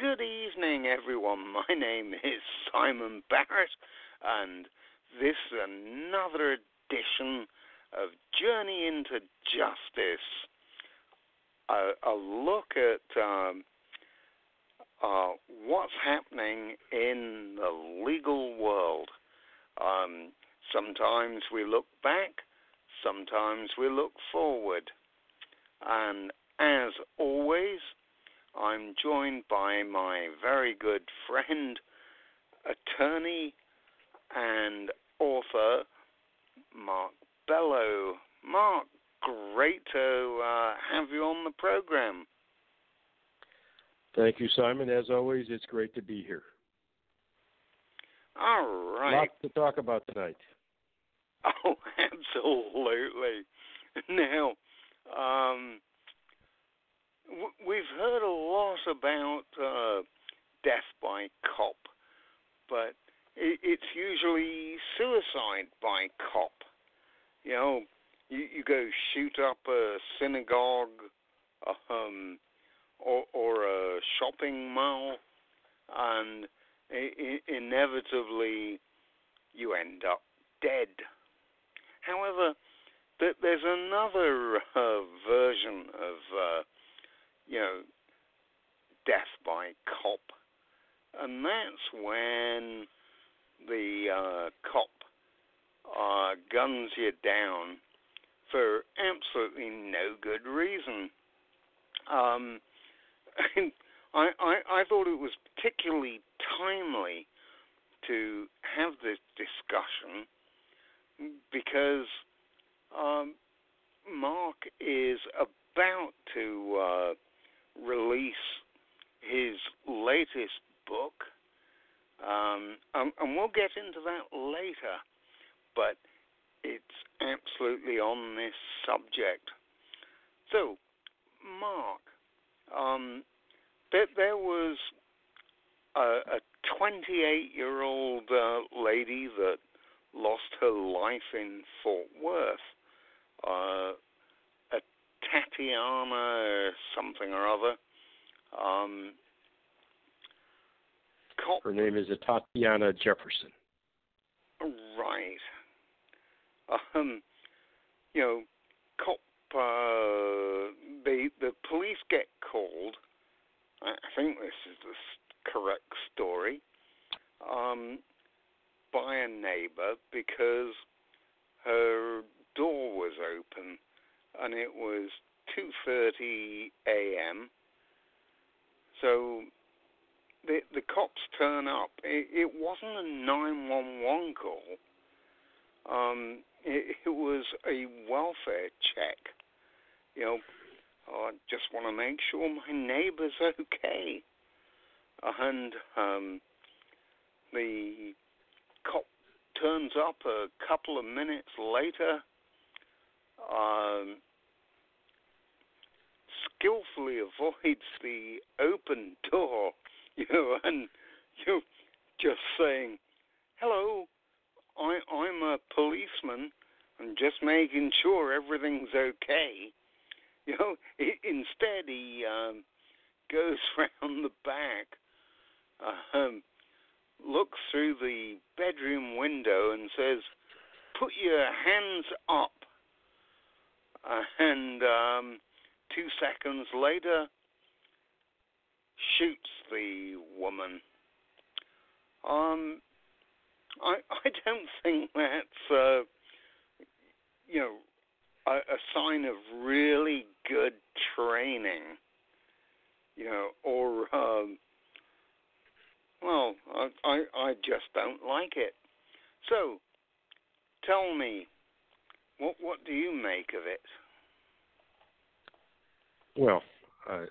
Good evening, everyone. My name is Simon Barrett, and this is another edition of Journey into Justice. A, a look at um, uh, what's happening in the legal world. Um, sometimes we look back, sometimes we look forward. And as always, I'm joined by my very good friend, attorney, and author, Mark Bello. Mark, great to uh, have you on the program. Thank you, Simon. As always, it's great to be here. All right. Lots to talk about tonight. Oh, absolutely. Now, um, we've heard a lot about uh, death by cop, but it's usually suicide by cop. You know, you, you go shoot up a synagogue, um, or, or a shopping mall, and I- inevitably you end up dead. However, there's another uh, version of uh, you know, death by cop. And that's when the uh, cop uh, guns you down for absolutely no good reason. Um, I, I, I thought it was particularly timely to have this discussion because um, Mark is about to uh, release his latest book, um, and, and we'll get into that later, but it's absolutely on this subject. So, Mark, um, there, there was a 28 year old uh, lady that lost her life in Fort Worth. Uh, Tatiana something or other. Um, Cop, Her name is Tatiana Jefferson. Right. Um, you know, cop. Uh, the the police get called. I think this is the correct story. Um, by a neighbor because her door was open and it was 2:30 a.m. So the the cops turn up. It, it wasn't a 911 call. Um, it, it was a welfare check. You know, I just want to make sure my neighbor's okay. And um, the cop turns up a couple of minutes later. Um, skillfully avoids the open door, you know, and you just saying, "Hello, I, I'm a policeman. I'm just making sure everything's okay." You know, he, instead he um, goes round the back, um, looks through the bedroom window, and says, "Put your hands up." and um, two seconds later, shoots the woman. Um, I I don't think that's uh, you know a, a sign of really good training. You know, or um, well, I, I I just don't like it. So, tell me, what what do you make of it? Well, I,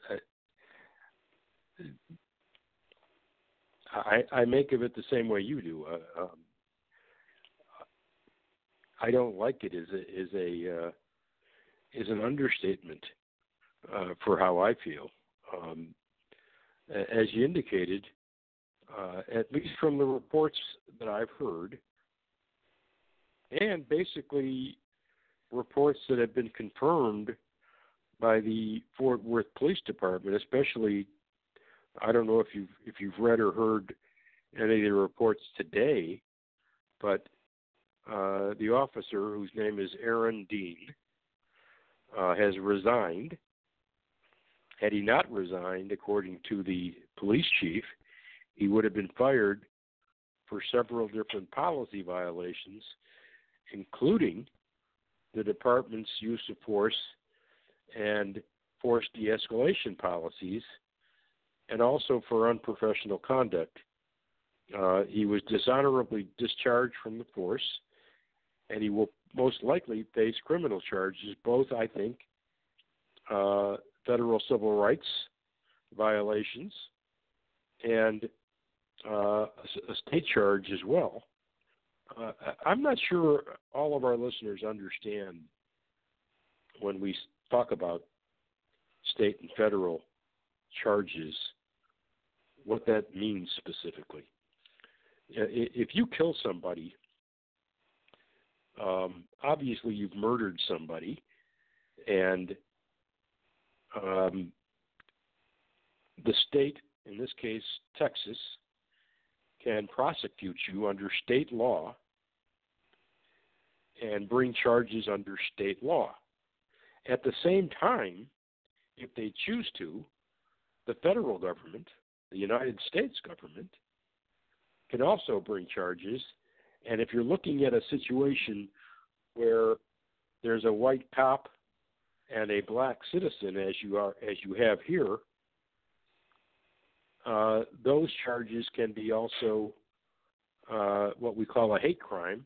I I make of it the same way you do. Uh, um, I don't like it as a a uh, is an understatement uh, for how I feel. Um, as you indicated, uh, at least from the reports that I've heard, and basically reports that have been confirmed by the Fort Worth Police Department, especially I don't know if you've if you've read or heard any of the reports today, but uh, the officer, whose name is Aaron Dean, uh, has resigned. Had he not resigned, according to the police chief, he would have been fired for several different policy violations, including the department's use of force and force de escalation policies, and also for unprofessional conduct. Uh, he was dishonorably discharged from the force, and he will most likely face criminal charges, both, I think, uh, federal civil rights violations and uh, a state charge as well. Uh, I'm not sure all of our listeners understand when we talk about state and federal charges what that means specifically. If you kill somebody, um, obviously you've murdered somebody, and um, the state, in this case Texas, can prosecute you under state law and bring charges under state law. At the same time, if they choose to, the federal government, the United States government, can also bring charges. And if you're looking at a situation where there's a white cop and a black citizen, as you are as you have here, uh, those charges can be also uh, what we call a hate crime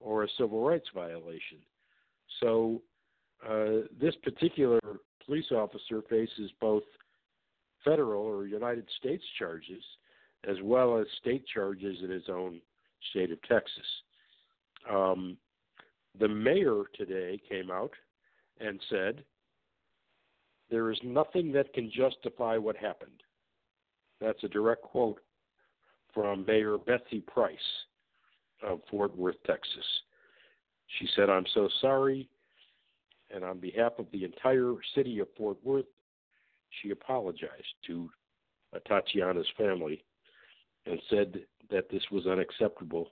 or a civil rights violation. So uh, this particular police officer faces both federal or United States charges as well as state charges in his own state of Texas. Um, the mayor today came out and said, There is nothing that can justify what happened. That's a direct quote from Mayor Betsy Price of Fort Worth, Texas. She said, I'm so sorry. And on behalf of the entire city of Fort Worth, she apologized to Tatiana's family and said that this was unacceptable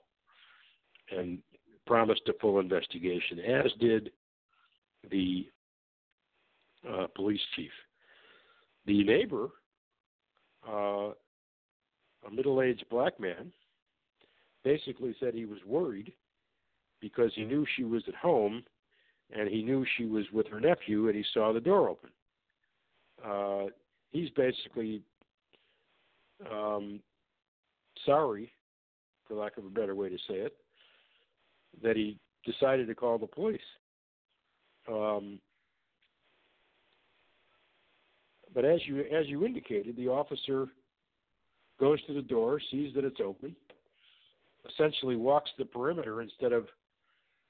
and promised a full investigation, as did the uh, police chief. The neighbor, uh, a middle aged black man, basically said he was worried because he knew she was at home and he knew she was with her nephew and he saw the door open. Uh, he's basically um, sorry, for lack of a better way to say it, that he decided to call the police. Um, but as you as you indicated, the officer goes to the door, sees that it's open, essentially walks the perimeter instead of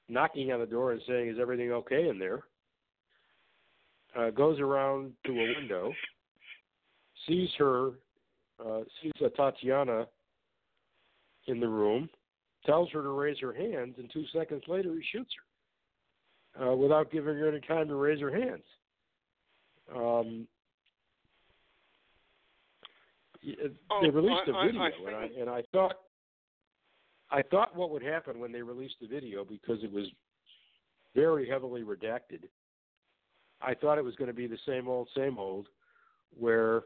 knocking on the door and saying, "Is everything okay in there?" Uh, goes around to a window, sees her, uh, sees a Tatiana in the room, tells her to raise her hands, and two seconds later he shoots her uh, without giving her any time to raise her hands. Um, they released I, a video, I, I and, I, and I thought I thought what would happen when they released the video because it was very heavily redacted. I thought it was going to be the same old, same old, where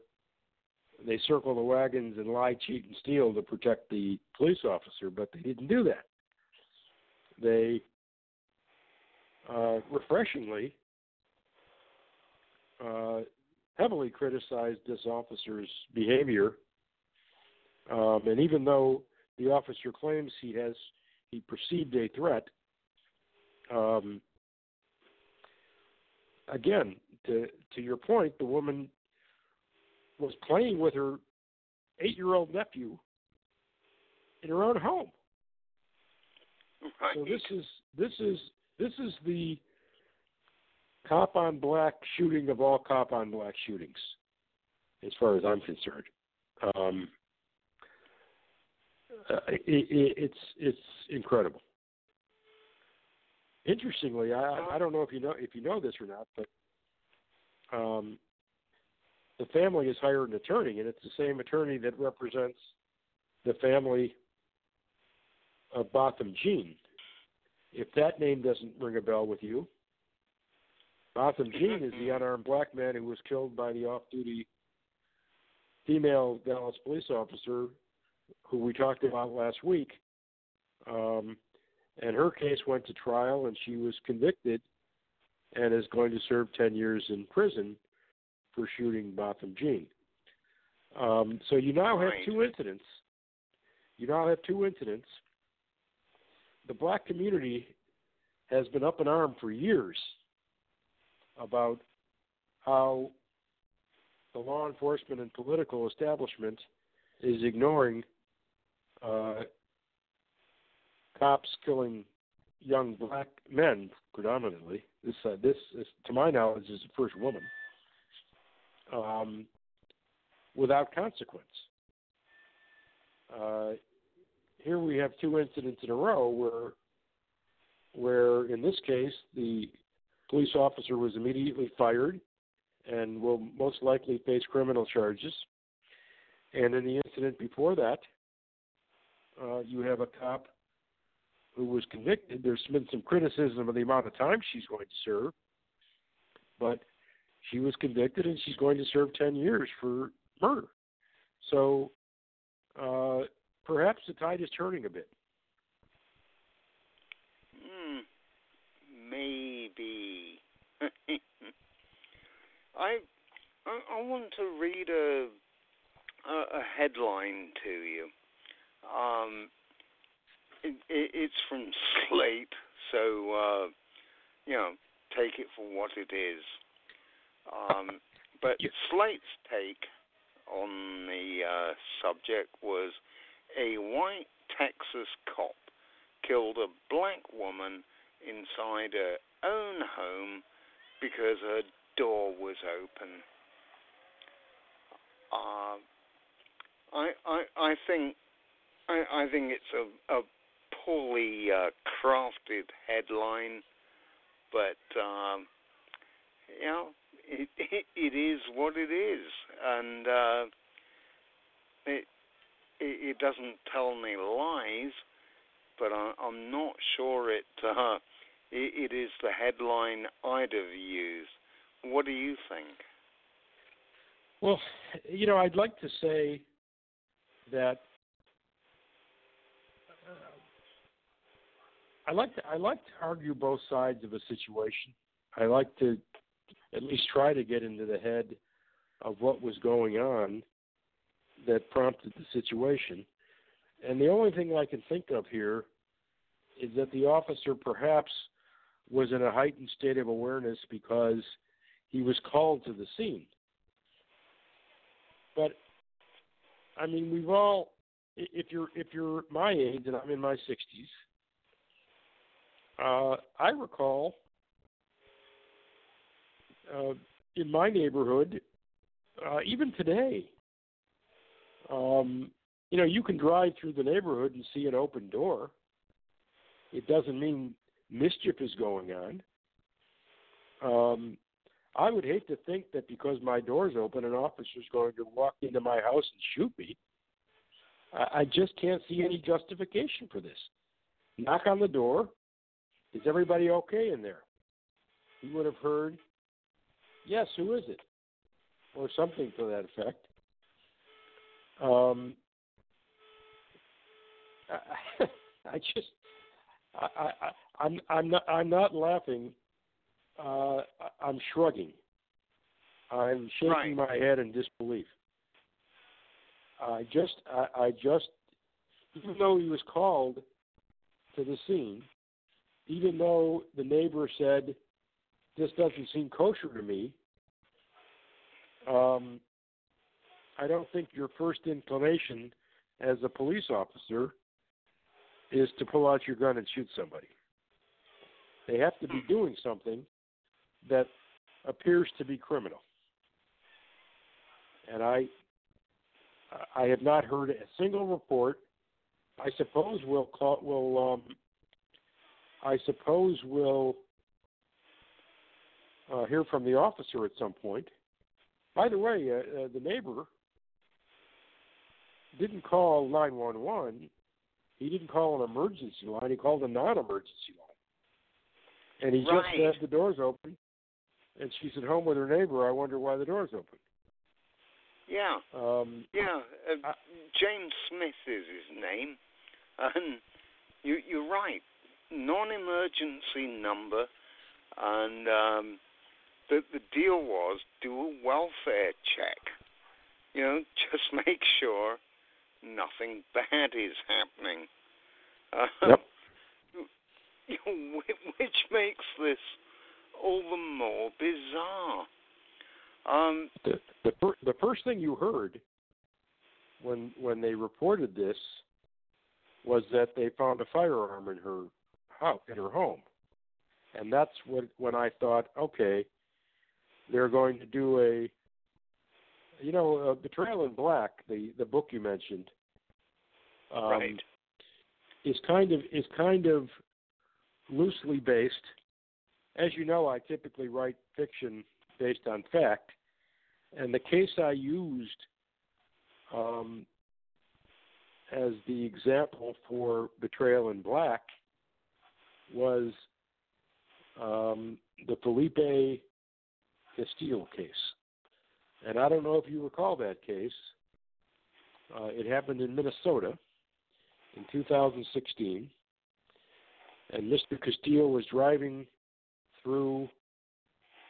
they circle the wagons and lie, cheat, and steal to protect the police officer, but they didn't do that. They uh, refreshingly uh, heavily criticized this officer's behavior, um, and even though the officer claims he has he perceived a threat, um, again, to to your point, the woman was playing with her eight year old nephew in her own home. Right. So this is this is this is the cop on black shooting of all cop on black shootings, as far as I'm concerned. Um, uh, it, it, it's it's incredible. Interestingly, I, I don't know if you know if you know this or not, but um, the family has hired an attorney, and it's the same attorney that represents the family of Botham Jean. If that name doesn't ring a bell with you, Botham Jean is the unarmed black man who was killed by the off-duty female Dallas police officer who we talked about last week. Um, and her case went to trial, and she was convicted and is going to serve 10 years in prison for shooting Botham Jean. Um, so you now have two incidents. You now have two incidents. The black community has been up in arms for years about how the law enforcement and political establishment is ignoring uh, cops killing young black men predominantly. This, uh, this, is, to my knowledge, is the first woman um, without consequence. Uh, here we have two incidents in a row where, where in this case the police officer was immediately fired and will most likely face criminal charges. And in the incident before that, uh, you have a cop who was convicted. There's been some criticism of the amount of time she's going to serve, but she was convicted and she's going to serve 10 years for murder. So uh, perhaps the tide is turning a bit. Mm, maybe. I, I I want to read a a, a headline to you. Um, it, it, it's from Slate, so uh, you know, take it for what it is. Um, but yeah. Slate's take on the uh, subject was a white Texas cop killed a black woman inside her own home because her door was open. Uh, I, I I think I, I think it's a, a poorly uh, crafted headline, but um, you know it, it, it is what it is, and uh, it, it it doesn't tell any lies. But I, I'm not sure it, uh, it it is the headline I'd have used. What do you think? Well, you know, I'd like to say that uh, I like to I like to argue both sides of a situation. I like to at least try to get into the head of what was going on that prompted the situation. And the only thing I can think of here is that the officer perhaps was in a heightened state of awareness because he was called to the scene. But I mean, we've all if you're if you're my age and I'm in my 60s, uh, I recall uh, in my neighborhood, uh, even today, um, you know, you can drive through the neighborhood and see an open door. It doesn't mean mischief is going on. Um, I would hate to think that because my door's open, an officer's going to walk into my house and shoot me. I, I just can't see any justification for this. Knock on the door. Is everybody okay in there? He would have heard yes, who is it? Or something to that effect. Um, I, I just, I, I, I'm, I'm not, I'm not laughing. Uh, I'm shrugging. I'm shaking right. my head in disbelief. I just, I, I just, even though he was called to the scene, even though the neighbor said this doesn't seem kosher to me. Um, I don't think your first inclination as a police officer is to pull out your gun and shoot somebody. They have to be doing something that appears to be criminal. And I I have not heard a single report. I suppose we'll call will um, I suppose we'll uh, hear from the officer at some point. By the way, uh, uh, the neighbor didn't call 911. He didn't call an emergency line. He called a non-emergency line. And he just Right. had the doors open. And she's at home with her neighbor. I wonder why the doors open. Yeah, Um, yeah. Uh, I- James Smith is his name, and you, you're right. Non-emergency number, and um, the the deal was do a welfare check. You know, just make sure nothing bad is happening. Um, Yep. you know, whi- which makes this all the more bizarre. Um, the the, fir- the first thing you heard when when they reported this was that they found a firearm in her house in her home, and that's what when I thought, okay, they're going to do a you know uh, Betrayal in Black, the the book you mentioned, um, right. is kind of is kind of loosely based. As you know, I typically write fiction based on fact, and the case I used um, as the example for Betrayal in Black was um, the Felipe Castile case. And I don't know if you recall that case. Uh, it happened in Minnesota in 2016, and Mr. Castile was driving through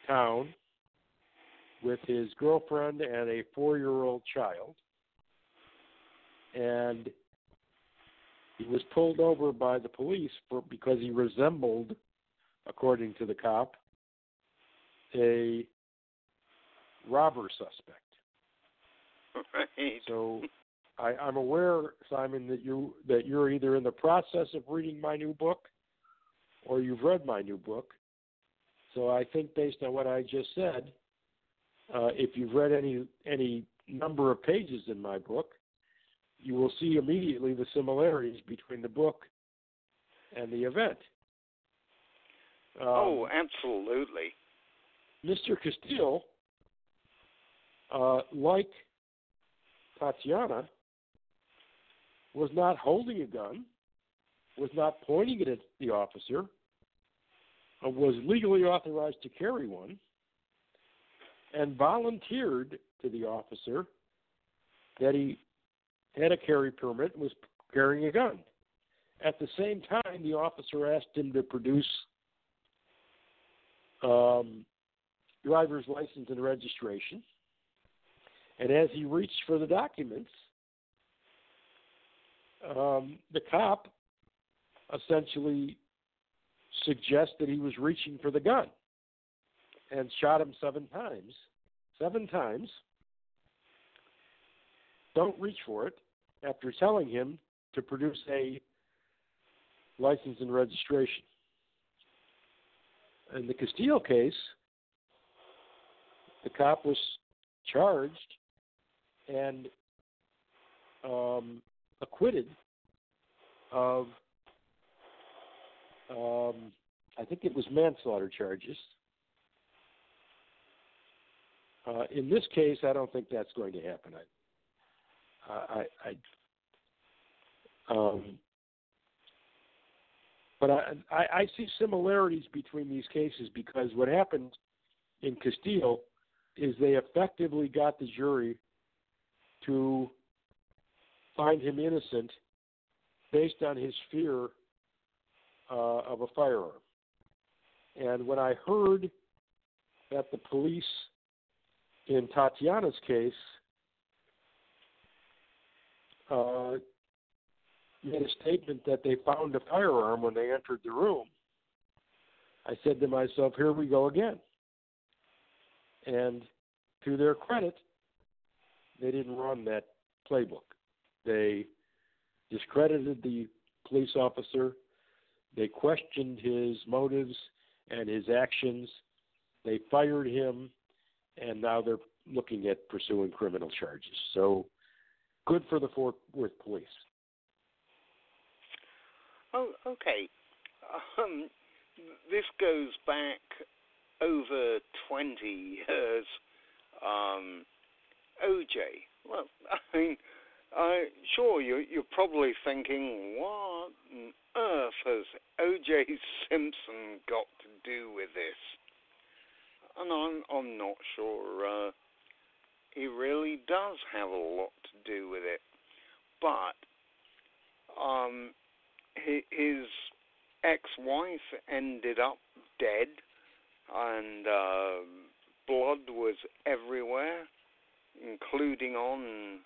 town with his girlfriend and a four-year-old child, and he was pulled over by the police for because he resembled, according to the cop, a robber suspect. Right. So I, I'm aware, Simon, that you that you're either in the process of reading my new book or you've read my new book. So I think based on what I just said, uh, if you've read any any number of pages in my book, you will see immediately the similarities between the book and the event. Um, oh, absolutely. Mr. Castile, uh, like Tatiana, was not holding a gun, was not pointing it at the officer, was legally authorized to carry one, and volunteered to the officer that he had a carry permit and was carrying a gun. At the same time, the officer asked him to produce um, driver's license and registration. And as he reached for the documents, um, the cop essentially suggested he was reaching for the gun and shot him seven times. Seven times. Don't reach for it after telling him to produce a license and registration. In the Castile case, the cop was charged and um, acquitted of, um, I think it was manslaughter charges. Uh, in this case, I don't think that's going to happen. I, I, I um, but I, I, I see similarities between these cases because what happened in Castile is they effectively got the jury to find him innocent based on his fear uh, of a firearm. And when I heard that the police in Tatiana's case uh, made a statement that they found a firearm when they entered the room, I said to myself, here we go again. And to their credit, they didn't run that playbook. They discredited the police officer. They questioned his motives and his actions. They fired him, and now they're looking at pursuing criminal charges. So, good for the Fort Worth police. Oh, okay. Um, this goes back over 20 years. um, OJ. Well, I mean, uh, sure, you, you're probably thinking, what on earth has OJ Simpson got to do with this? And I'm, I'm not sure uh, he really does have a lot to do with it. But um, his ex-wife ended up dead, and uh, blood was everywhere, including on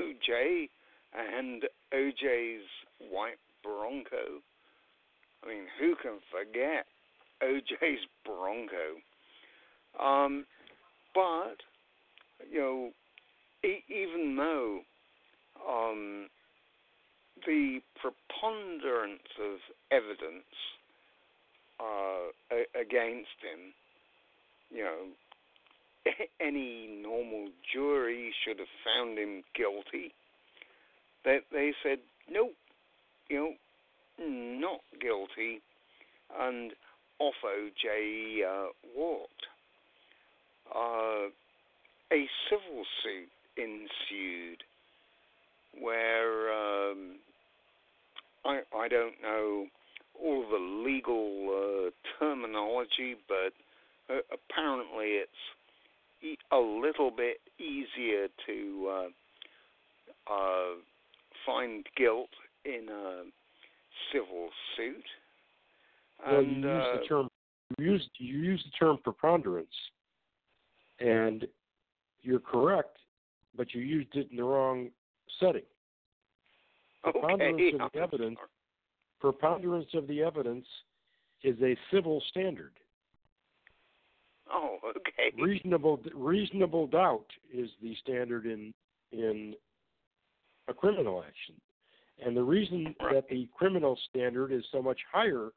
OJ and OJ's white Bronco. I mean, who can forget OJ's Bronco? Um, but you know, e- even though um, the preponderance of evidence uh, a- against him, you know, any normal jury should have found him guilty. They they said nope, you know, not guilty, and off OJ uh, walked. Uh, a civil suit ensued where um, I I don't know all the legal uh, terminology, but uh, apparently it's a little bit easier to uh, uh, find guilt in a civil suit. Well, and, you use uh, the term you use you use the term preponderance, and you're correct, but you used it in the wrong setting. Preponderance okay. of the evidence. Preponderance of the evidence is a civil standard. Oh, okay. Reasonable reasonable doubt is the standard in in a criminal action, and the reason Right. that the criminal standard is so much higher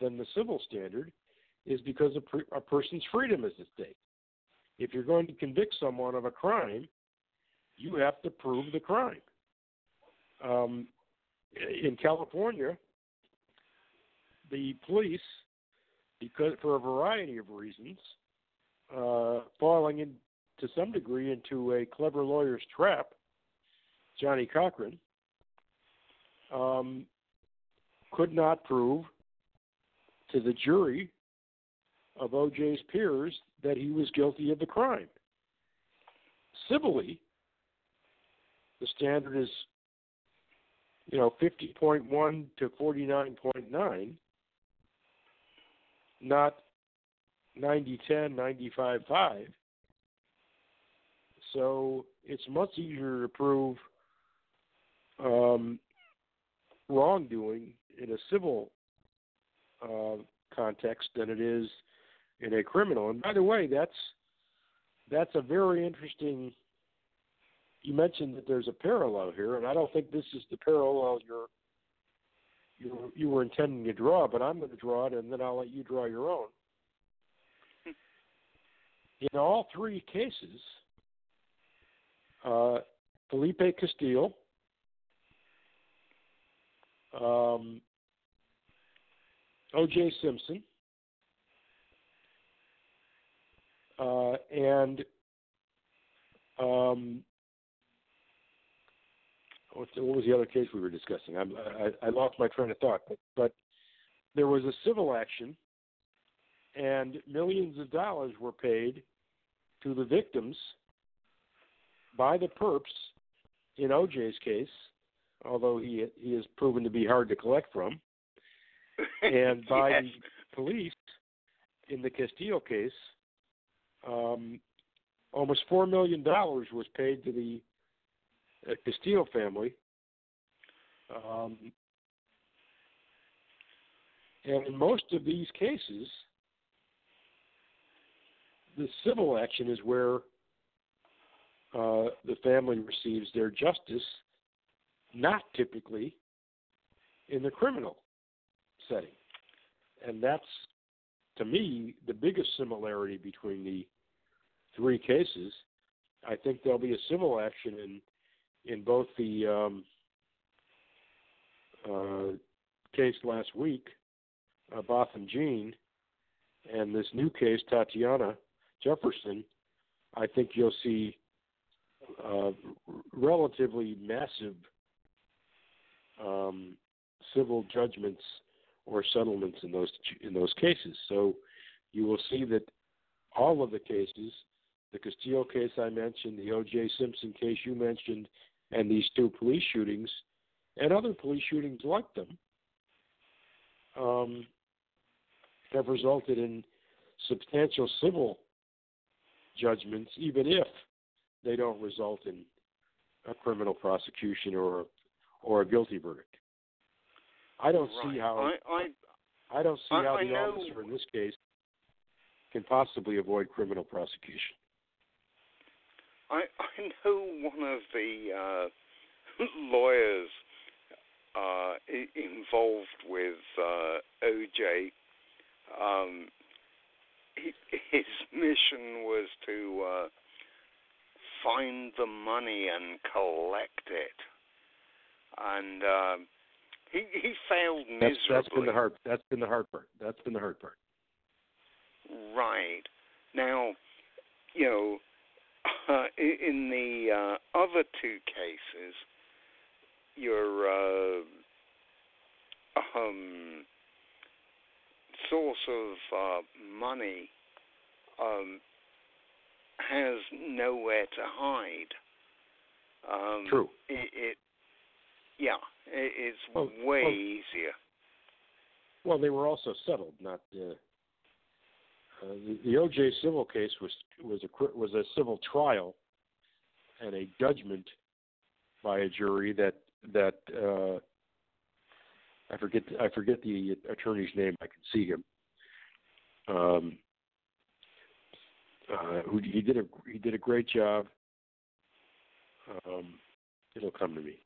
than the civil standard is because a, per- a person's freedom is at stake. If you're going to convict someone of a crime, you have to prove the crime. Um, in California, the police, because for a variety of reasons, uh, falling in to some degree into a clever lawyer's trap, Johnnie Cochran, um, could not prove to the jury of OJ's peers that he was guilty of the crime. Civilly, the standard is, you know, 50.1 to 49.9, not 90 10, 95 5. So it's much easier to prove um, wrongdoing in a civil uh, context than it is in a criminal. And by the way, that's that's a very interesting. You mentioned that there's a parallel here, and I don't think this is the parallel you're you you were intending to draw, but I'm going to draw it, and then I'll let you draw your own. In all three cases, uh, Felipe Castile, um, O.J. Simpson, uh, and um, what, was the other case we were discussing? I'm, I, I lost my train of thought, but, but there was a civil action, and millions of dollars were paid to the victims by the perps in OJ's case, although he he is proven to be hard to collect from, and by yes. the police in the Castile case. Um, almost four million dollars was paid to the Castile family. Um, and in most of these cases, the civil action is where uh, the family receives their justice, not typically in the criminal setting. And that's, to me, the biggest similarity between the three cases. I think there'll be a civil action in in both the um, uh, case last week, uh, Botham Jean, and this new case, Tatiana Jefferson, I think you'll see uh, relatively massive um, civil judgments or settlements in those in those cases. So you will see that all of the cases, the Castile case I mentioned, the O.J. Simpson case you mentioned, and these two police shootings, and other police shootings like them, um, have resulted in substantial civil judgments, even if they don't result in a criminal prosecution or or a guilty verdict. I don't right. see how I, I, I don't see I, how the officer in this case can possibly avoid criminal prosecution. I I know one of the uh, lawyers uh, involved with uh, OJ. Um, he, his mission was to uh, find the money and collect it, and um, he he failed miserably. That's, that's been the hard. That's been the hard part. That's been the hard part. Right now, you know, uh, in the uh, other two cases, your uh, um, source of uh, money um, has nowhere to hide. Um, True. It, it yeah, it, it's Well, way well- easier. Well, they were also settled, not. The, the O.J. civil case was was a was a civil trial, and a judgment by a jury that that uh, I forget I forget the attorney's name. I can see him. Um, uh, who he did a he did a great job. Um, it'll come to me.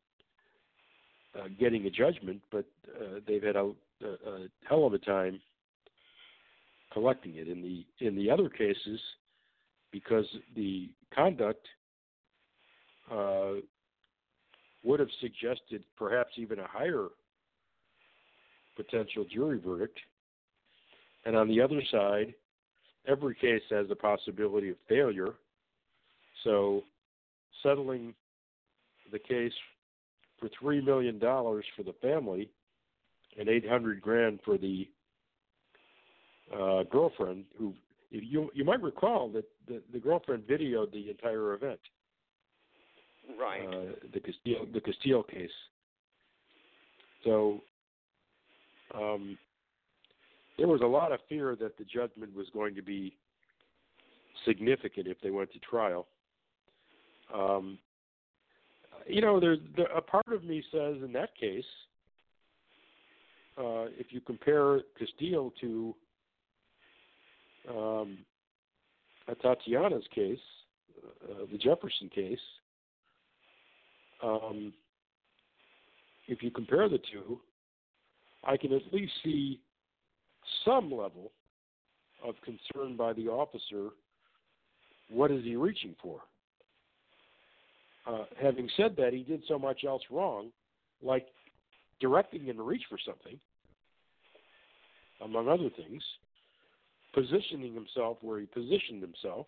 Uh, getting a judgment, but uh, they've had a, a, a hell of a time collecting it. In the in the other cases, because the conduct uh, would have suggested perhaps even a higher potential jury verdict, and on the other side, every case has the possibility of failure. So, settling the case for three million dollars for the family and eight hundred grand for the uh, girlfriend, who you you might recall that the, the girlfriend videoed the entire event, Right. uh, the Castile the Castile case. So um, there was a lot of fear that the judgment was going to be significant if they went to trial. Um, you know, there's there, a part of me says in that case, uh, if you compare Castile to um, Tatiana's case, uh, the Jefferson case, um, if you compare the two, I can at least see some level of concern by the officer. What is he reaching for? Uh, having said that, he did so much else wrong, like directing him to reach for something, among other things, positioning himself where he positioned himself,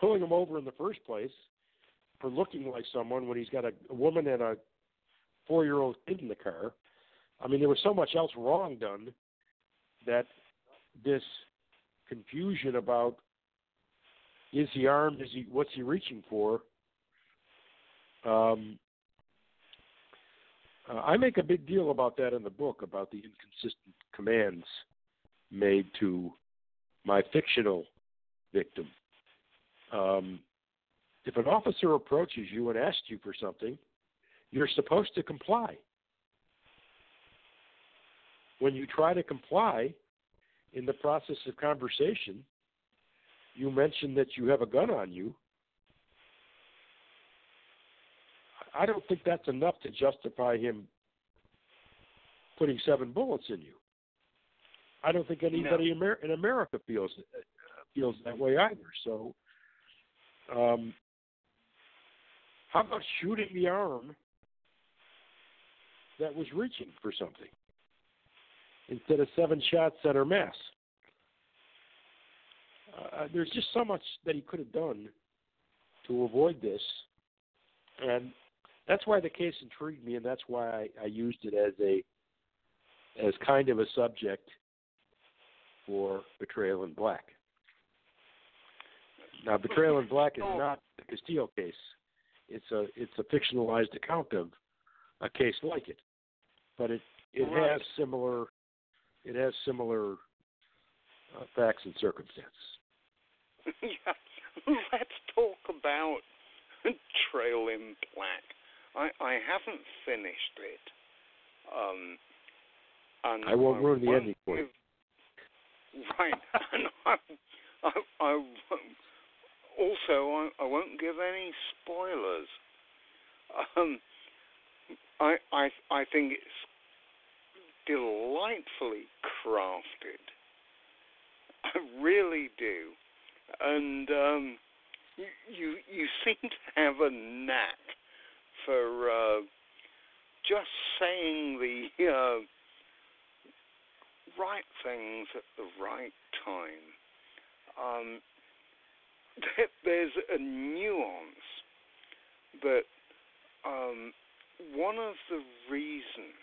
pulling him over in the first place for looking like someone when he's got a, a woman and a four year old kid in the car. I mean, there was so much else wrong done that this confusion about is he armed? Is he what's he reaching for? Um, uh, I make a big deal about that in the book about the inconsistent commands made to my fictional victim. Um, if an officer approaches you and asks you for something, you're supposed to comply. When you try to comply in the process of conversation, you mention that you have a gun on you. I don't think that's enough to justify him putting seven bullets in you. I don't think anybody No. in America feels feels that way either. So, um, how about shooting the arm that was reaching for something instead of seven shots at her mass? Uh, uh, there's just so much that he could have done to avoid this, and that's why the case intrigued me, and that's why I, I used it as a as kind of a subject for Betrayal in Black. Now, Betrayal in Black is not the Castile case. It's a it's a fictionalized account of a case like it, but it it right. has similar it has similar uh, facts and circumstances. yeah, let's talk about Trail in Black. I I haven't finished it. Um, I won't ruin the ending for you. Right, and I, I, I also, I, I won't give any spoilers. Um, I, I, I think it's delightfully crafted. I really do, and um, you, you seem to have a knack for uh, just saying the uh, right things at the right time. Um, there's a nuance that um, one of the reasons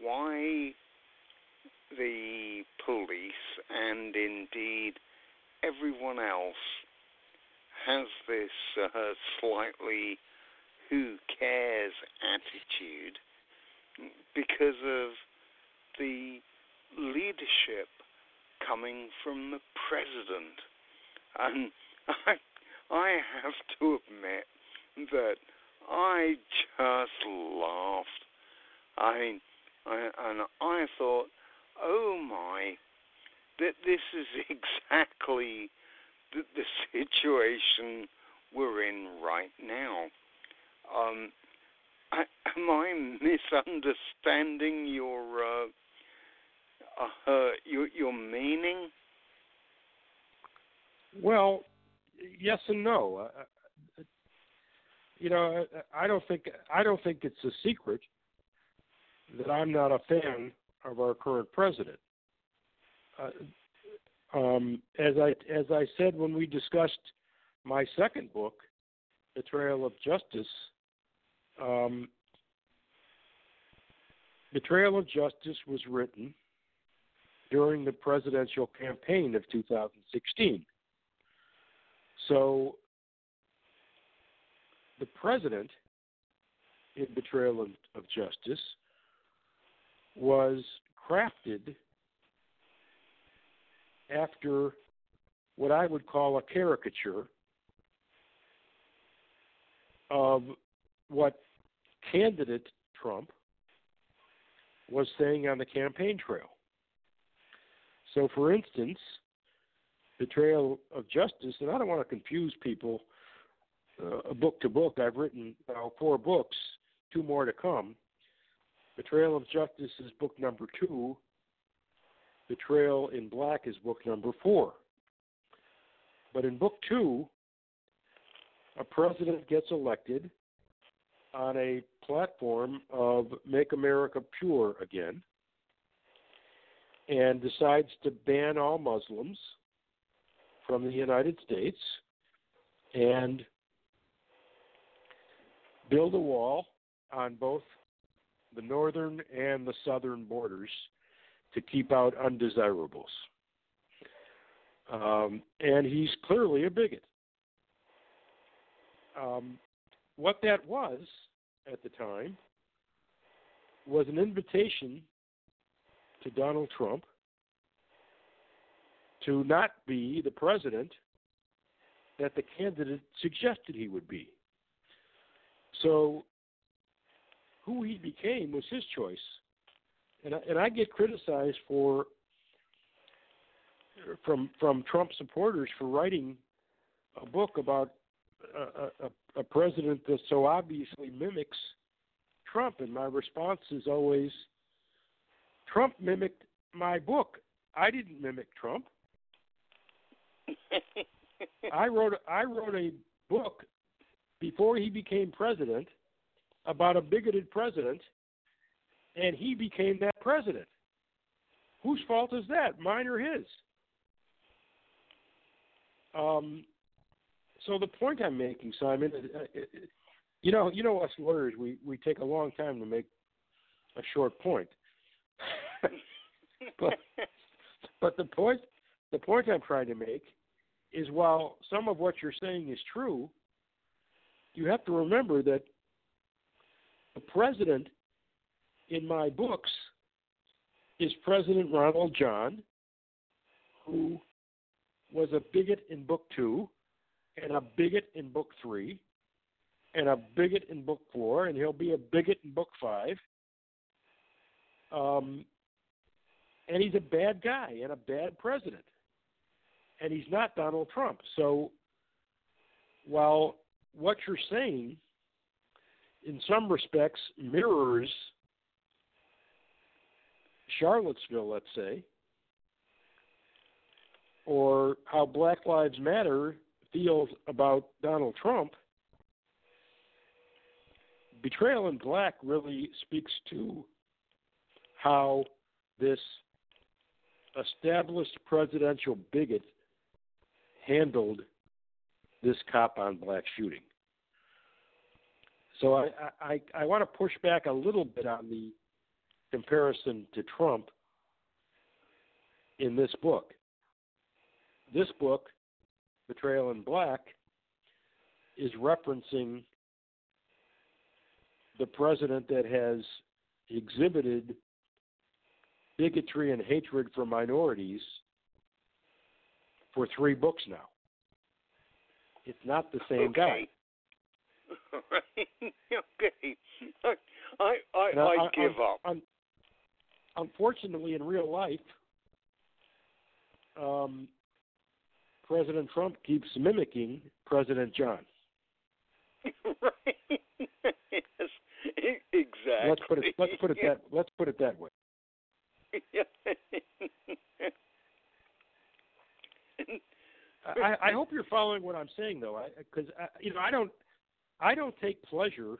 why the police and indeed everyone else has this uh, slightly who cares attitude because of the leadership coming from the president and I, I have to admit that I just laughed. I mean, I, and I thought, oh my, that this is exactly the, the situation we're in right now. Um, I, am I misunderstanding your uh, uh, your your meaning? Well, yes and no. Uh, you know, I don't think I don't think it's a secret that I'm not a fan of our current president. Uh, um, as I as I said when we discussed my second book, Betrayal of Justice, um, Betrayal of Justice was written during the presidential campaign of 2016. So the president in Betrayal of Justice was crafted after what I would call a caricature of what candidate Trump was saying on the campaign trail. So, for instance, betrayal of justice, and I don't want to confuse people uh, book to book. I've written uh, four books, two more to come. Betrayal of Justice is book number two. Betrayal in Black is book number four. But in book two, a president gets elected on a platform of Make America Pure Again and decides to ban all Muslims from the United States and build a wall on both the northern and the southern borders to keep out undesirables. Um, and he's clearly a bigot. Um, what that was at the time was an invitation to Donald Trump to not be the president that the candidate suggested he would be. So, who he became was his choice, and I, and I get criticized for from from Trump supporters for writing a book about a, a, a president that so obviously mimics Trump, and my response is always, Trump mimicked my book. I didn't mimic Trump. I wrote I wrote a book before he became president about a bigoted president, and he became that president. Whose fault is that? Mine or his? Um, so the point I'm making, Simon, uh, uh, you know, you know us lawyers, we we take a long time to make a short point. But but the point the point I'm trying to make is while some of what you're saying is true, you have to remember that the president in my books is President Ronald John, who was a bigot in book two, and a bigot in book three, and a bigot in book four, and he'll be a bigot in book five. Um, and he's a bad guy and a bad president. And he's not Donald Trump. So while what you're saying in some respects mirrors Charlottesville, let's say, or how Black Lives Matter feels about Donald Trump, Betrayal in Black really speaks to how this established presidential bigot handled this cop on black shooting. So I, I, I want to push back a little bit on the comparison to Trump in this book. This book, Betrayal in Black, is referencing the president that has exhibited bigotry and hatred for minorities for three books now. It's not the same okay. guy. Right. okay. I I, now, I, give un, up. Un, unfortunately, in real life, um, President Trump keeps mimicking President John. right. yes. Exactly. Let's put it. Let's put it that. Let's put it that way. I, I hope you're following what I'm saying, though, because you know I don't, I don't take pleasure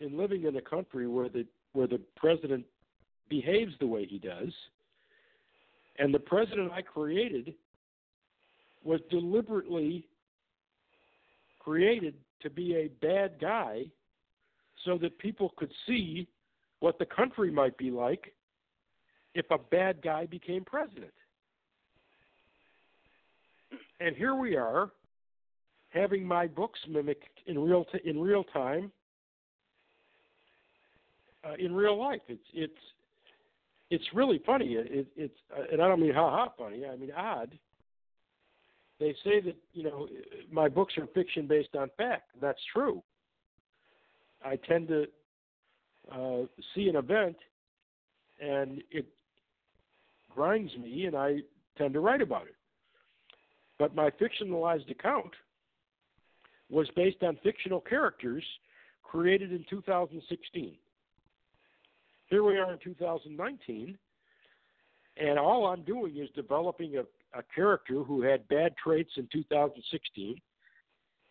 in living in a country where the where the president behaves the way he does, and the president I created was deliberately created to be a bad guy, so that people could see what the country might be like if a bad guy became president. And here we are, having my books mimicked in real t- in real time, uh, in real life. It's it's it's really funny. It, it's uh, and I don't mean ha ha funny. I mean odd. They say that you know my books are fiction based on fact. That's true. I tend to uh, see an event, and it grinds me, and I tend to write about it. But my fictionalized account was based on fictional characters created in 2016. Here we are in 2019, and all I'm doing is developing a, a character who had bad traits in 2016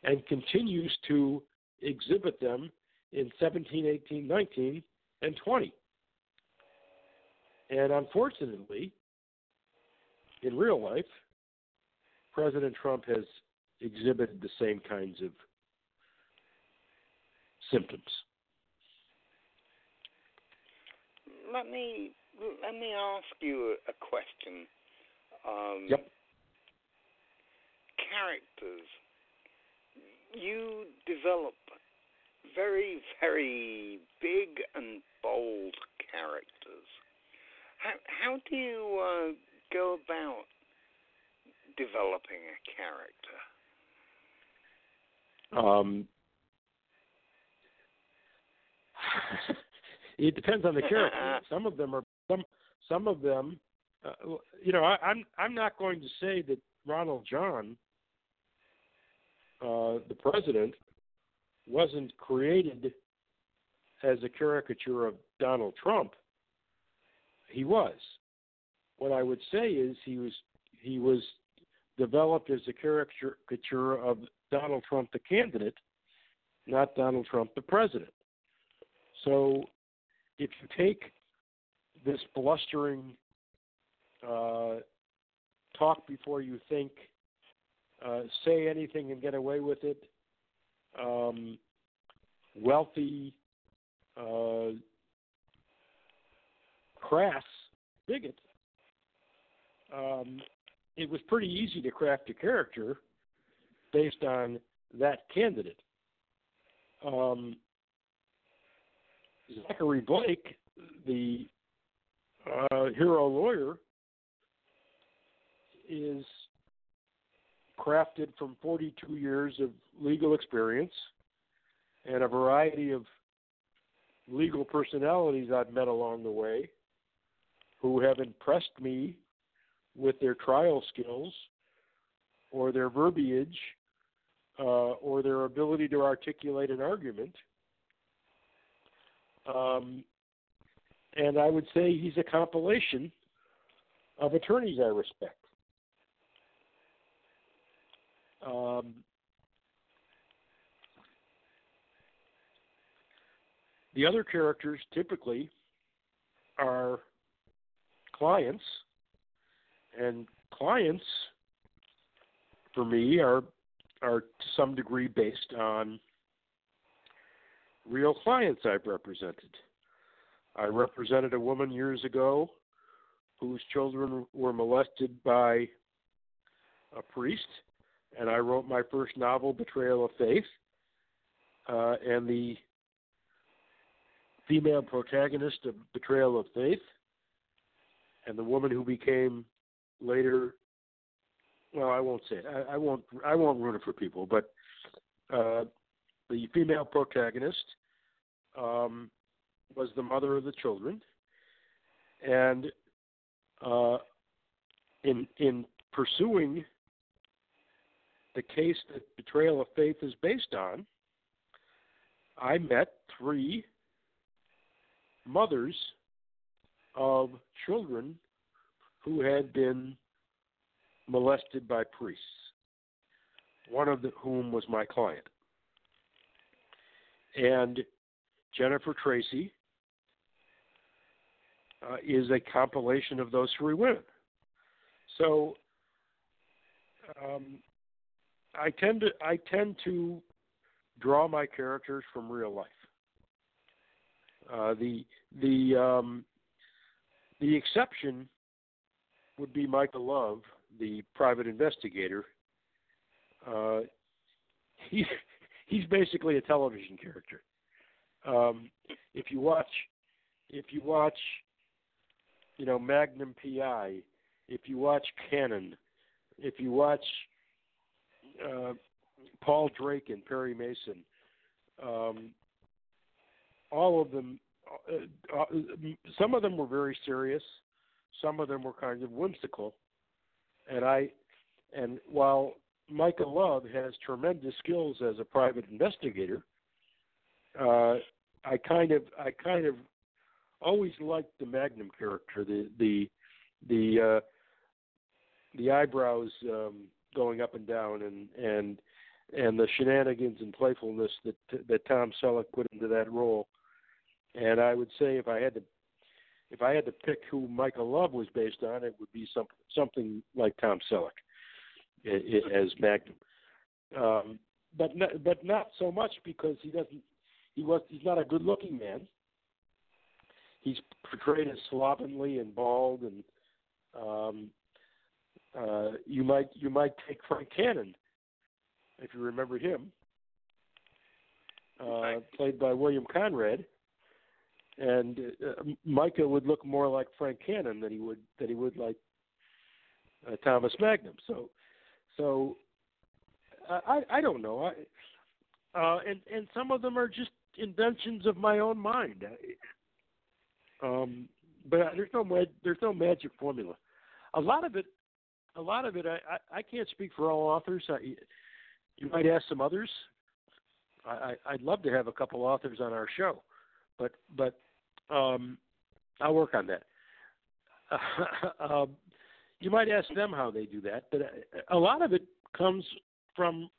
and continues to exhibit them in 17, 18, 19, and 20. And unfortunately, in real life, President Trump has exhibited the same kinds of symptoms. Let me let me ask you a question. Um, yep. Characters. You develop very, very big and bold characters. How how do you uh, go about developing a character? Um, it depends on the character. some of them are some some of them. Uh, you know, I, I'm I'm not going to say that Ronald John, uh, the president, wasn't created as a caricature of Donald Trump. He was. What I would say is he was he was developed as a caricature of Donald Trump the candidate, not Donald Trump the president. So if you take this blustering uh, talk before you think uh, say anything and get away with it, um, wealthy, uh, crass bigot, um, it was pretty easy to craft a character based on that candidate. Um, Zachary Blake, the uh, hero lawyer, is crafted from 42 years of legal experience and a variety of legal personalities I've met along the way who have impressed me with their trial skills or their verbiage uh, or their ability to articulate an argument. Um, and I would say he's a compilation of attorneys I respect. Um, the other characters typically are clients, and clients for me are are to some degree based on real clients I've represented. I represented a woman years ago whose children were molested by a priest and I wrote my first novel, Betrayal of Faith. Uh, and the female protagonist of Betrayal of Faith, and the woman who became later. Well, I won't say it. I, I won't. I won't ruin it for people. But uh, the female protagonist um, was the mother of the children, and uh, in in pursuing the case that Betrayal of Faith is based on, I met three mothers of children who had been molested by priests, one of the, whom was my client. And Jennifer Tracy uh, is a compilation of those three women. So um, I tend to I tend to draw my characters from real life. Uh, the the um, the exception would be Michael Love, the private investigator. Uh, he he's basically a television character. Um, if you watch if you watch you know Magnum PI, if you watch Cannon, if you watch uh, Paul Drake and Perry Mason. Um, all of them, uh, uh, some of them were very serious. Some of them were kind of whimsical. And I, and while Michael Love has tremendous skills as a private investigator, uh, I kind of, I kind of always liked the Magnum character, the the the uh, the eyebrows um, going up and down and and and the shenanigans and playfulness that that Tom Selleck put into that role. And I would say if I had to if I had to pick who Michael Love was based on, it would be some, something like Tom Selleck as Magnum. Um, but not, but not so much because he doesn't he was he's not a good looking man. He's portrayed as slovenly and bald and um, uh, you might you might take Frank Cannon, if you remember him, uh, played by William Conrad, and uh, Michael would look more like Frank Cannon than he would than he would like uh, Thomas Magnum. So, so I I don't know. I, uh, and and some of them are just inventions of my own mind. Um, but there's no there's no magic formula. A lot of it a lot of it, I, I, I can't speak for all authors. I, you might ask some others. I, I, I'd love to have a couple authors on our show, but but um, I'll work on that. um, you might ask them how they do that, but a lot of it comes from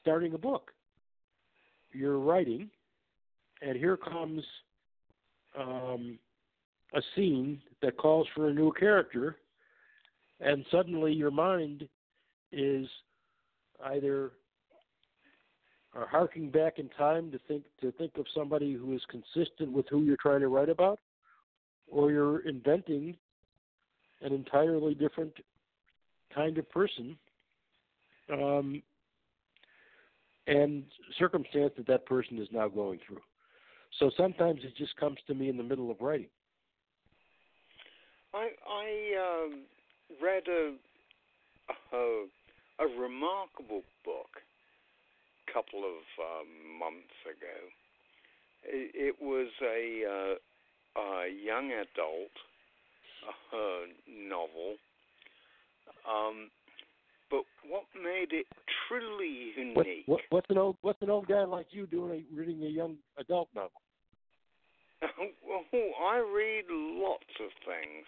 starting a book. You're writing, and here comes um, a scene that calls for a new character, and suddenly your mind is either are harking back in time to think to think of somebody who is consistent with who you're trying to write about, or you're inventing an entirely different kind of person um, and circumstance that that person is now going through. So sometimes it just comes to me in the middle of writing. I I um, read a, a a remarkable book couple of um, months ago. It, it was a, uh, a young adult uh, novel. Um, but what made it truly unique? What, what, what's an old What's an old guy like you doing a, reading a young adult novel? well, I read lots of things.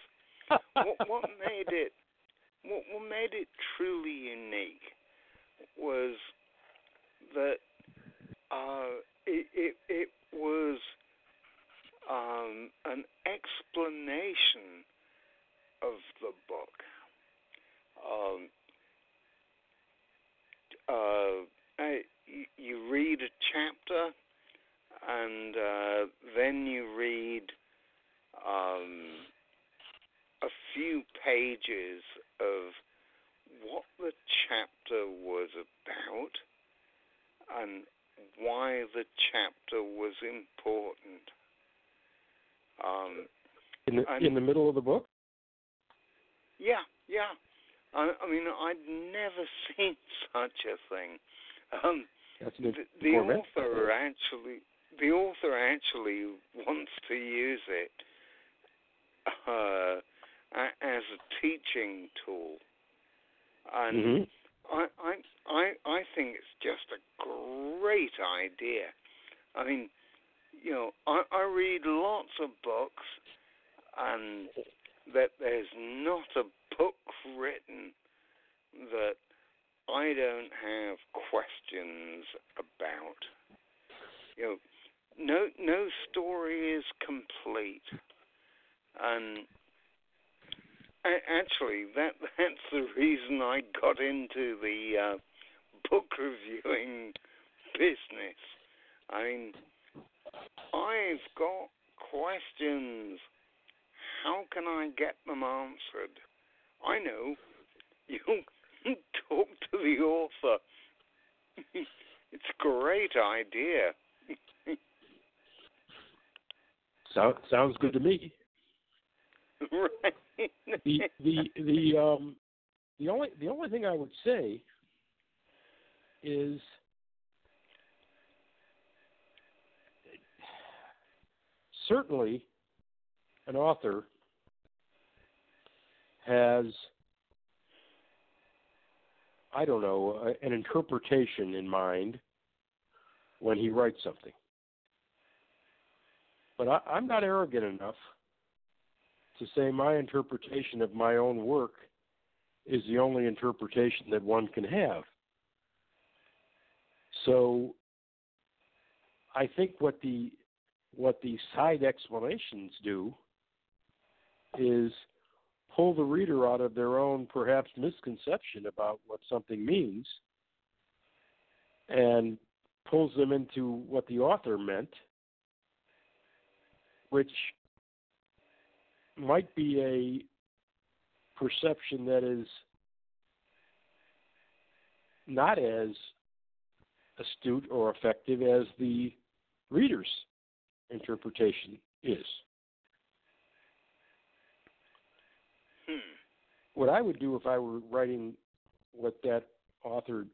what, what made it what, what made it truly unique was that uh, it, it, it was um, an explanation of the book. Um, uh, I, you read a chapter, and uh, then you read um, a few pages of what the chapter was about and why the chapter was important. Um, in the in the middle of the book. Yeah, yeah. I, I mean, I'd never seen such a thing. Um, the, the author actually, the author actually wants to use it uh, as a teaching tool, and mm-hmm. I, I, I, I think it's just a great idea. I mean, you know, I, I read lots of books, and that there's not a book written that I don't have questions about. You know, no no story is complete, and actually that that's the reason I got into the uh, book reviewing business. I mean, I've got questions. How can I get them answered? I know. You talk to the author. it's a great idea. so, sounds good to me. right. The the the um the only the only thing I would say is certainly an author has I don't know an interpretation in mind when he writes something. But I, I'm not arrogant enough to say my interpretation of my own work is the only interpretation that one can have. So I think what the what the side explanations do is pull the reader out of their own perhaps misconception about what something means and pulls them into what the author meant, which might be a perception that is not as astute or effective as the reader's interpretation is. Hmm. What I would do if I were writing what that author,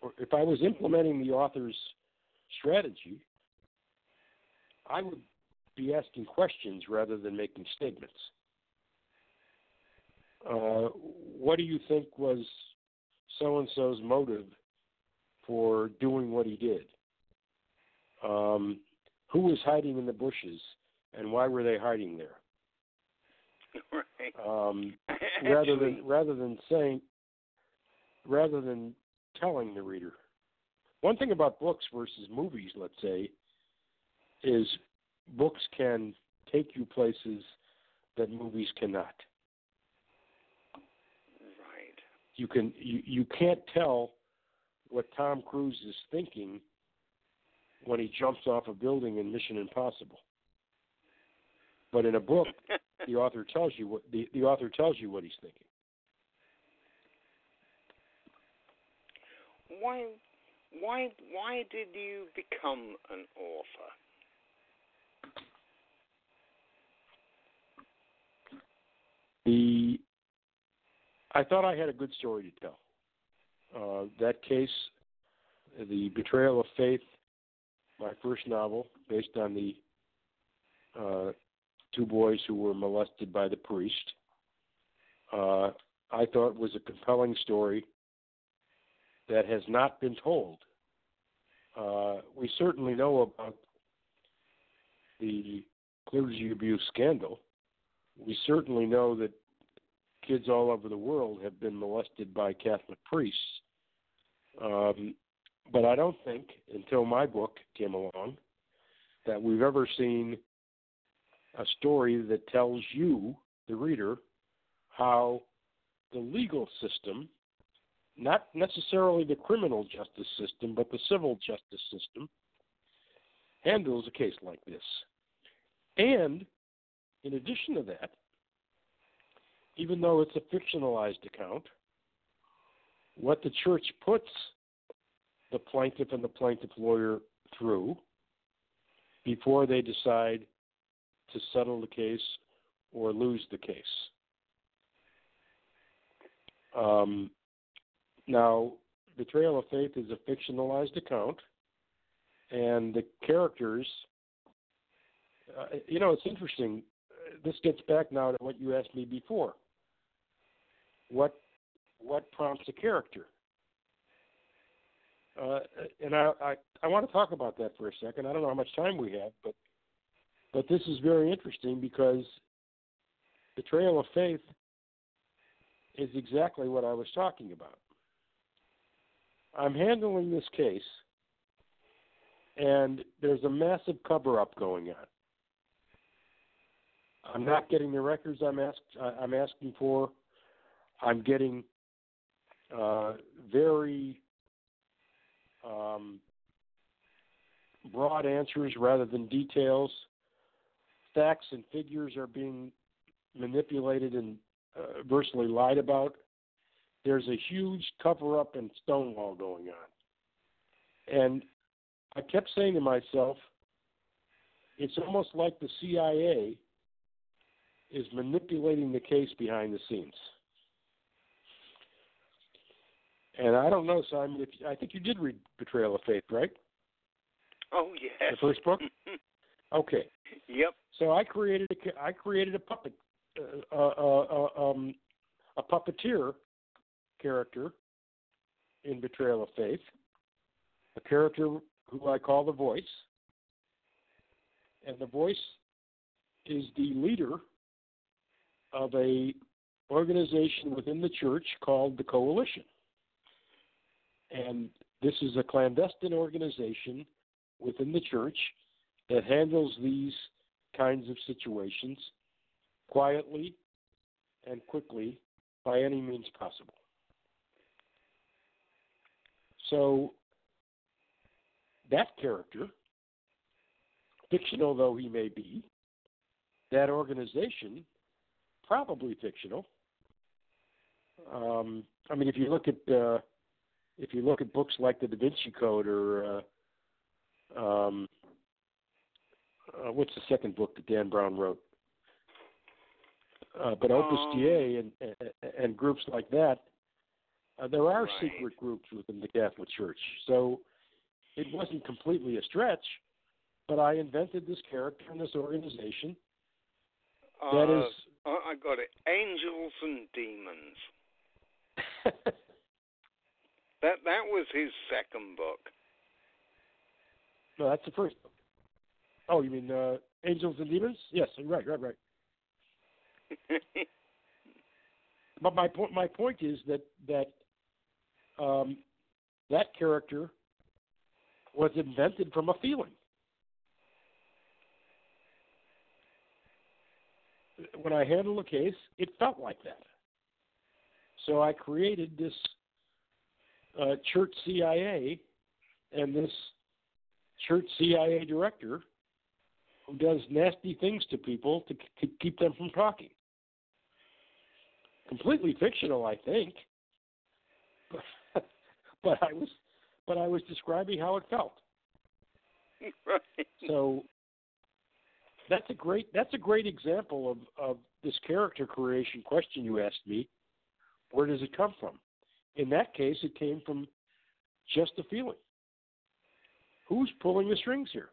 or if I was implementing the author's strategy, I would be asking questions rather than making statements. Uh, what do you think was so and so's motive for doing what he did? Um, who was hiding in the bushes, and why were they hiding there? Right. Um, rather than rather than saying, rather than telling the reader. One thing about books versus movies, let's say, is books can take you places that movies cannot. Right. you can you, you can't tell what Tom Cruise is thinking when he jumps off a building in Mission Impossible. But in a book, the author tells you what the, the author tells you what he's thinking. Why why why did you become an author? The I thought I had a good story to tell. Uh, that case, the betrayal of faith, my first novel, based on the uh, two boys who were molested by the priest, uh, I thought was a compelling story that has not been told. Uh, we certainly know about the clergy abuse scandal. We certainly know that kids all over the world have been molested by Catholic priests. Um, but I don't think, until my book came along, that we've ever seen a story that tells you, the reader, how the legal system not necessarily the criminal justice system, but the civil justice system, handles a case like this. And in addition to that, even though it's a fictionalized account, what the church puts the plaintiff and the plaintiff lawyer through before they decide to settle the case or lose the case. Um, now, Betrayal of Faith is a fictionalized account, and the characters, uh, you know, it's interesting. This gets back now to what you asked me before. What what prompts a character? Uh, and I, I I want to talk about that for a second. I don't know how much time we have, but but this is very interesting because betrayal of faith is exactly what I was talking about. I'm handling this case, and there's a massive cover up going on. I'm not getting the records I'm asked. I'm asking for. I'm getting uh, very um, broad answers rather than details. Facts and figures are being manipulated and uh, virtually lied about there's a huge cover up and stonewall going on. And I kept saying to myself, it's almost like the CIA is manipulating the case behind the scenes. And I don't know, Simon. If I think you did read Betrayal of Faith, right? Oh yes. The first book. okay. Yep. So I created a I created a puppet, uh, uh, uh um, a puppeteer character in Betrayal of Faith, a character who I call the voice. And the voice is the leader of a organization within the church called the Coalition. And this is a clandestine organization within the church that handles these kinds of situations quietly and quickly by any means possible. So that character, fictional though he may be, that organization, probably fictional. Um, I mean, if you look at uh, if you look at books like the Da Vinci Code or uh, um, uh, what's the second book that Dan Brown wrote? Uh, but Opus um, Dei and, and, and groups like that uh, there are right. secret groups within the Catholic Church, so it wasn't completely a stretch. But I invented this character and this organization. Uh, that is, I got it. Angels and demons. that that was his second book. No, that's the first book. Oh, you mean uh, Angels and Demons? Yes, right, right, right. but my point, my point is that that um, that character was invented from a feeling. When I handle a case, it felt like that. So I created this uh, church CIA and this church CIA director who does nasty things to people to, to keep them from talking. Completely fictional, I think, but, but I was but I was describing how it felt. Right. So that's a great that's a great example of, of this character creation question you asked me. Where does it come from? In that case, it came from just a feeling. Who's pulling the strings here?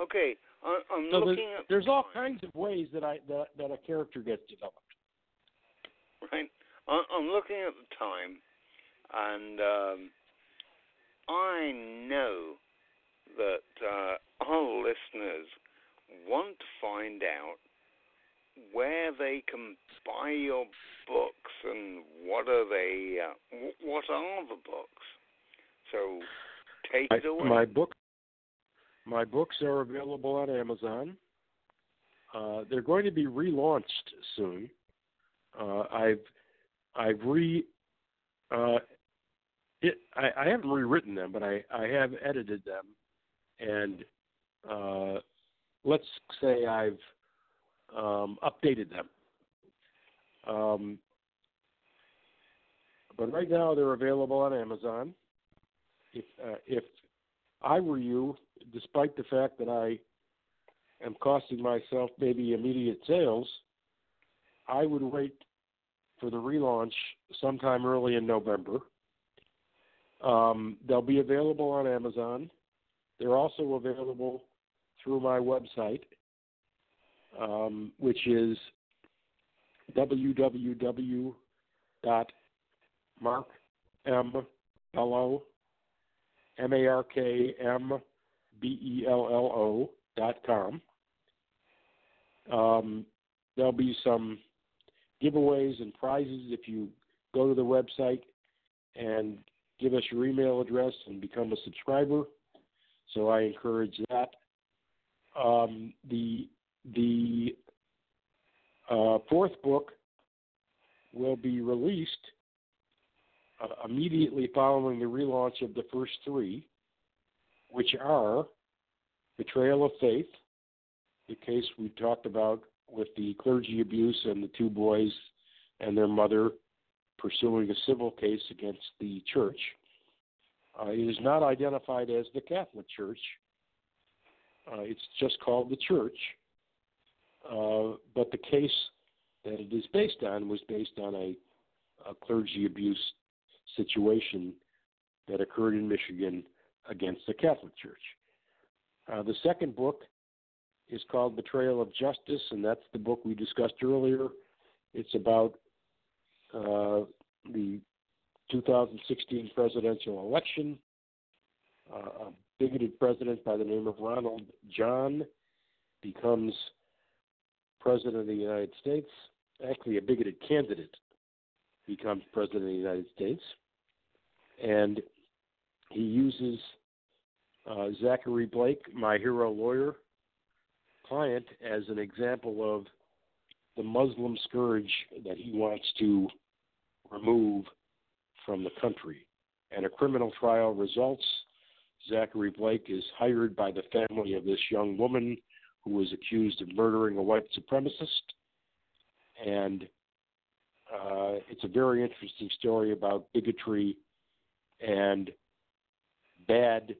Okay, I'm So looking there's, at there's all kinds of ways that I that, that a character gets developed. right. I'm looking at the time, and um, I know that uh, our listeners want to find out where they can buy your books and what are they uh, w- what are the books so take I, it away my book, my books are available on Amazon. Uh, they're going to be relaunched soon. Uh, I've I've re uh, it, I, I haven't rewritten them, but I, I have edited them, and uh, let's say I've um, updated them. Um, but right now they're available on Amazon. If uh, if I were you, despite the fact that I am costing myself maybe immediate sales, I would wait for the relaunch sometime early in November. Um, they'll be available on Amazon. They're also available through my website, um, which is www.markmbello. Um, there'll be some giveaways and prizes if you go to the website and give us your email address and become a subscriber. So I encourage that. Um, the the uh, fourth book will be released uh, immediately following the relaunch of the first three, which are Betrayal of Faith, the case we talked about with the clergy abuse and the two boys and their mother pursuing a civil case against the church. Uh, it is not identified as the Catholic Church. Uh, it's just called the Church. Uh, but the case that it is based on was based on a, a clergy abuse situation that occurred in Michigan against the Catholic Church. Uh, the second book is called Betrayal of Justice, and that's the book we discussed earlier. It's about uh, the 2016 presidential election. Uh, a bigoted president by the name of Ronald John becomes president of the United States. Actually, a bigoted candidate becomes president of the United States. And he uses uh, Zachary Blake, my hero lawyer client, as an example of the Muslim scourge that he wants to remove from the country. And a criminal trial results. Zachary Blake is hired by the family of this young woman who was accused of murdering a white supremacist. And uh, it's a very interesting story about bigotry and bad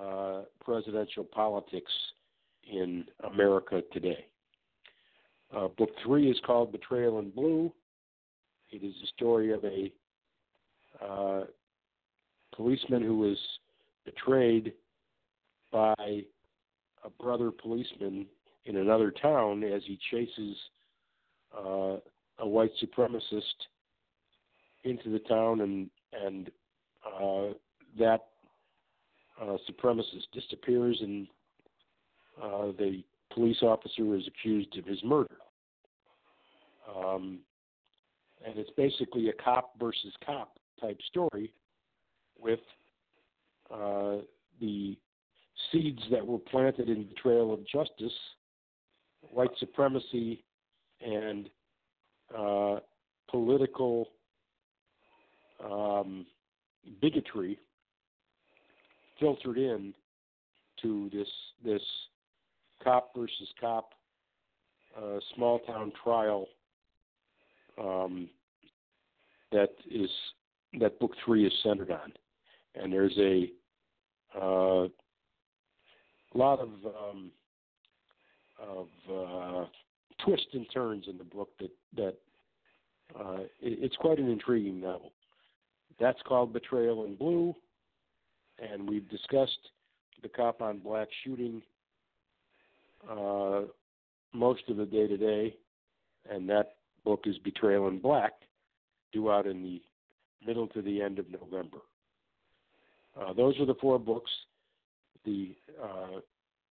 uh, presidential politics in America today. Uh, book three is called Betrayal in Blue. It is the story of a uh, policeman who was betrayed by a brother policeman in another town as he chases uh, a white supremacist into the town, and and uh, that uh, supremacist disappears, and uh, the police officer is accused of his murder. Um, and it's basically a cop versus cop type story with uh, the seeds that were planted in betrayal of justice, white supremacy, and uh, political um, bigotry filtered in to this this cop versus cop uh, small town trial um, that is that book three is centered on, and there's a uh, lot of um, of uh, twists and turns in the book that that uh, it, it's quite an intriguing novel. That's called Betrayal in Blue, and we've discussed the cop on black shooting uh, most of the day today, and that book is Betrayal in Black, due out in the middle to the end of November. Uh, those are the four books. The uh,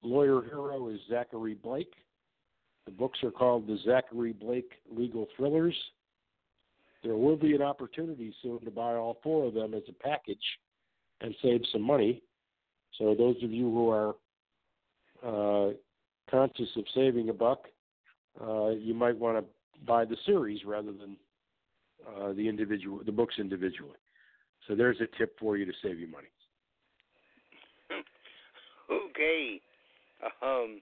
lawyer hero is Zachary Blake. The books are called the Zachary Blake Legal Thrillers. There will be an opportunity soon to buy all four of them as a package and save some money. So those of you who are uh, conscious of saving a buck, uh, you might want to buy the series rather than uh, the individual the books individually. So there's a tip for you to save you money. Okay, um,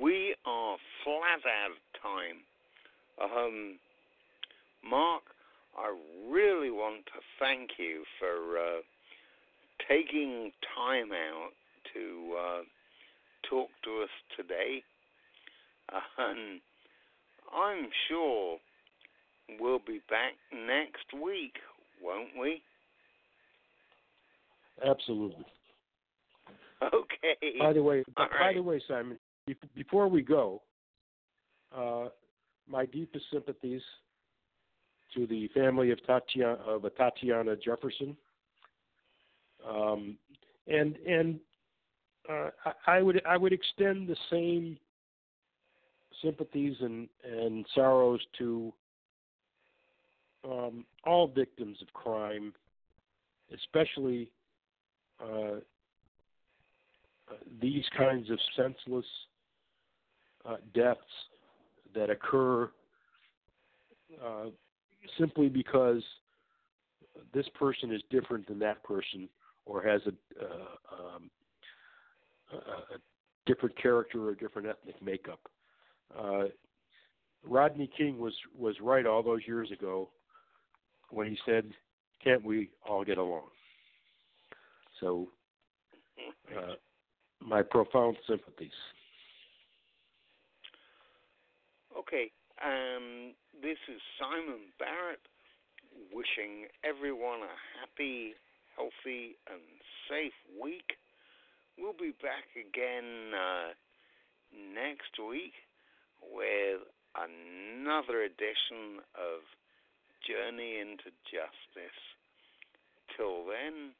we are flat out of time. Um, Mark, I really want to thank you for uh, taking time out to uh, talk to us today. And I'm sure we'll be back next week, won't we? Absolutely. Okay. By the way, All by right. the way, Simon, before we go, uh, my deepest sympathies to the family of Tatiana of Tatiana Jefferson. Um, and and uh, I, I would I would extend the same sympathies and, and sorrows to um, all victims of crime, especially uh, these kinds of senseless uh, deaths that occur uh, simply because this person is different than that person or has a, uh, um, a, different character or a different ethnic makeup. Uh, Rodney King was was right all those years ago when he said, "Can't we all get along?" So, uh, my profound sympathies. Okay, um, this is Simon Barrett wishing everyone a happy, healthy, and safe week. We'll be back again uh, next week with another edition of Journey into Justice. Till then,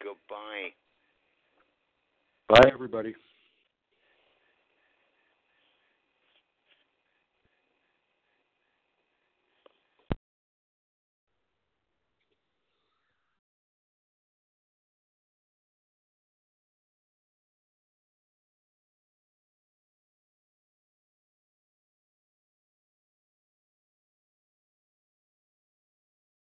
goodbye. Bye, everybody.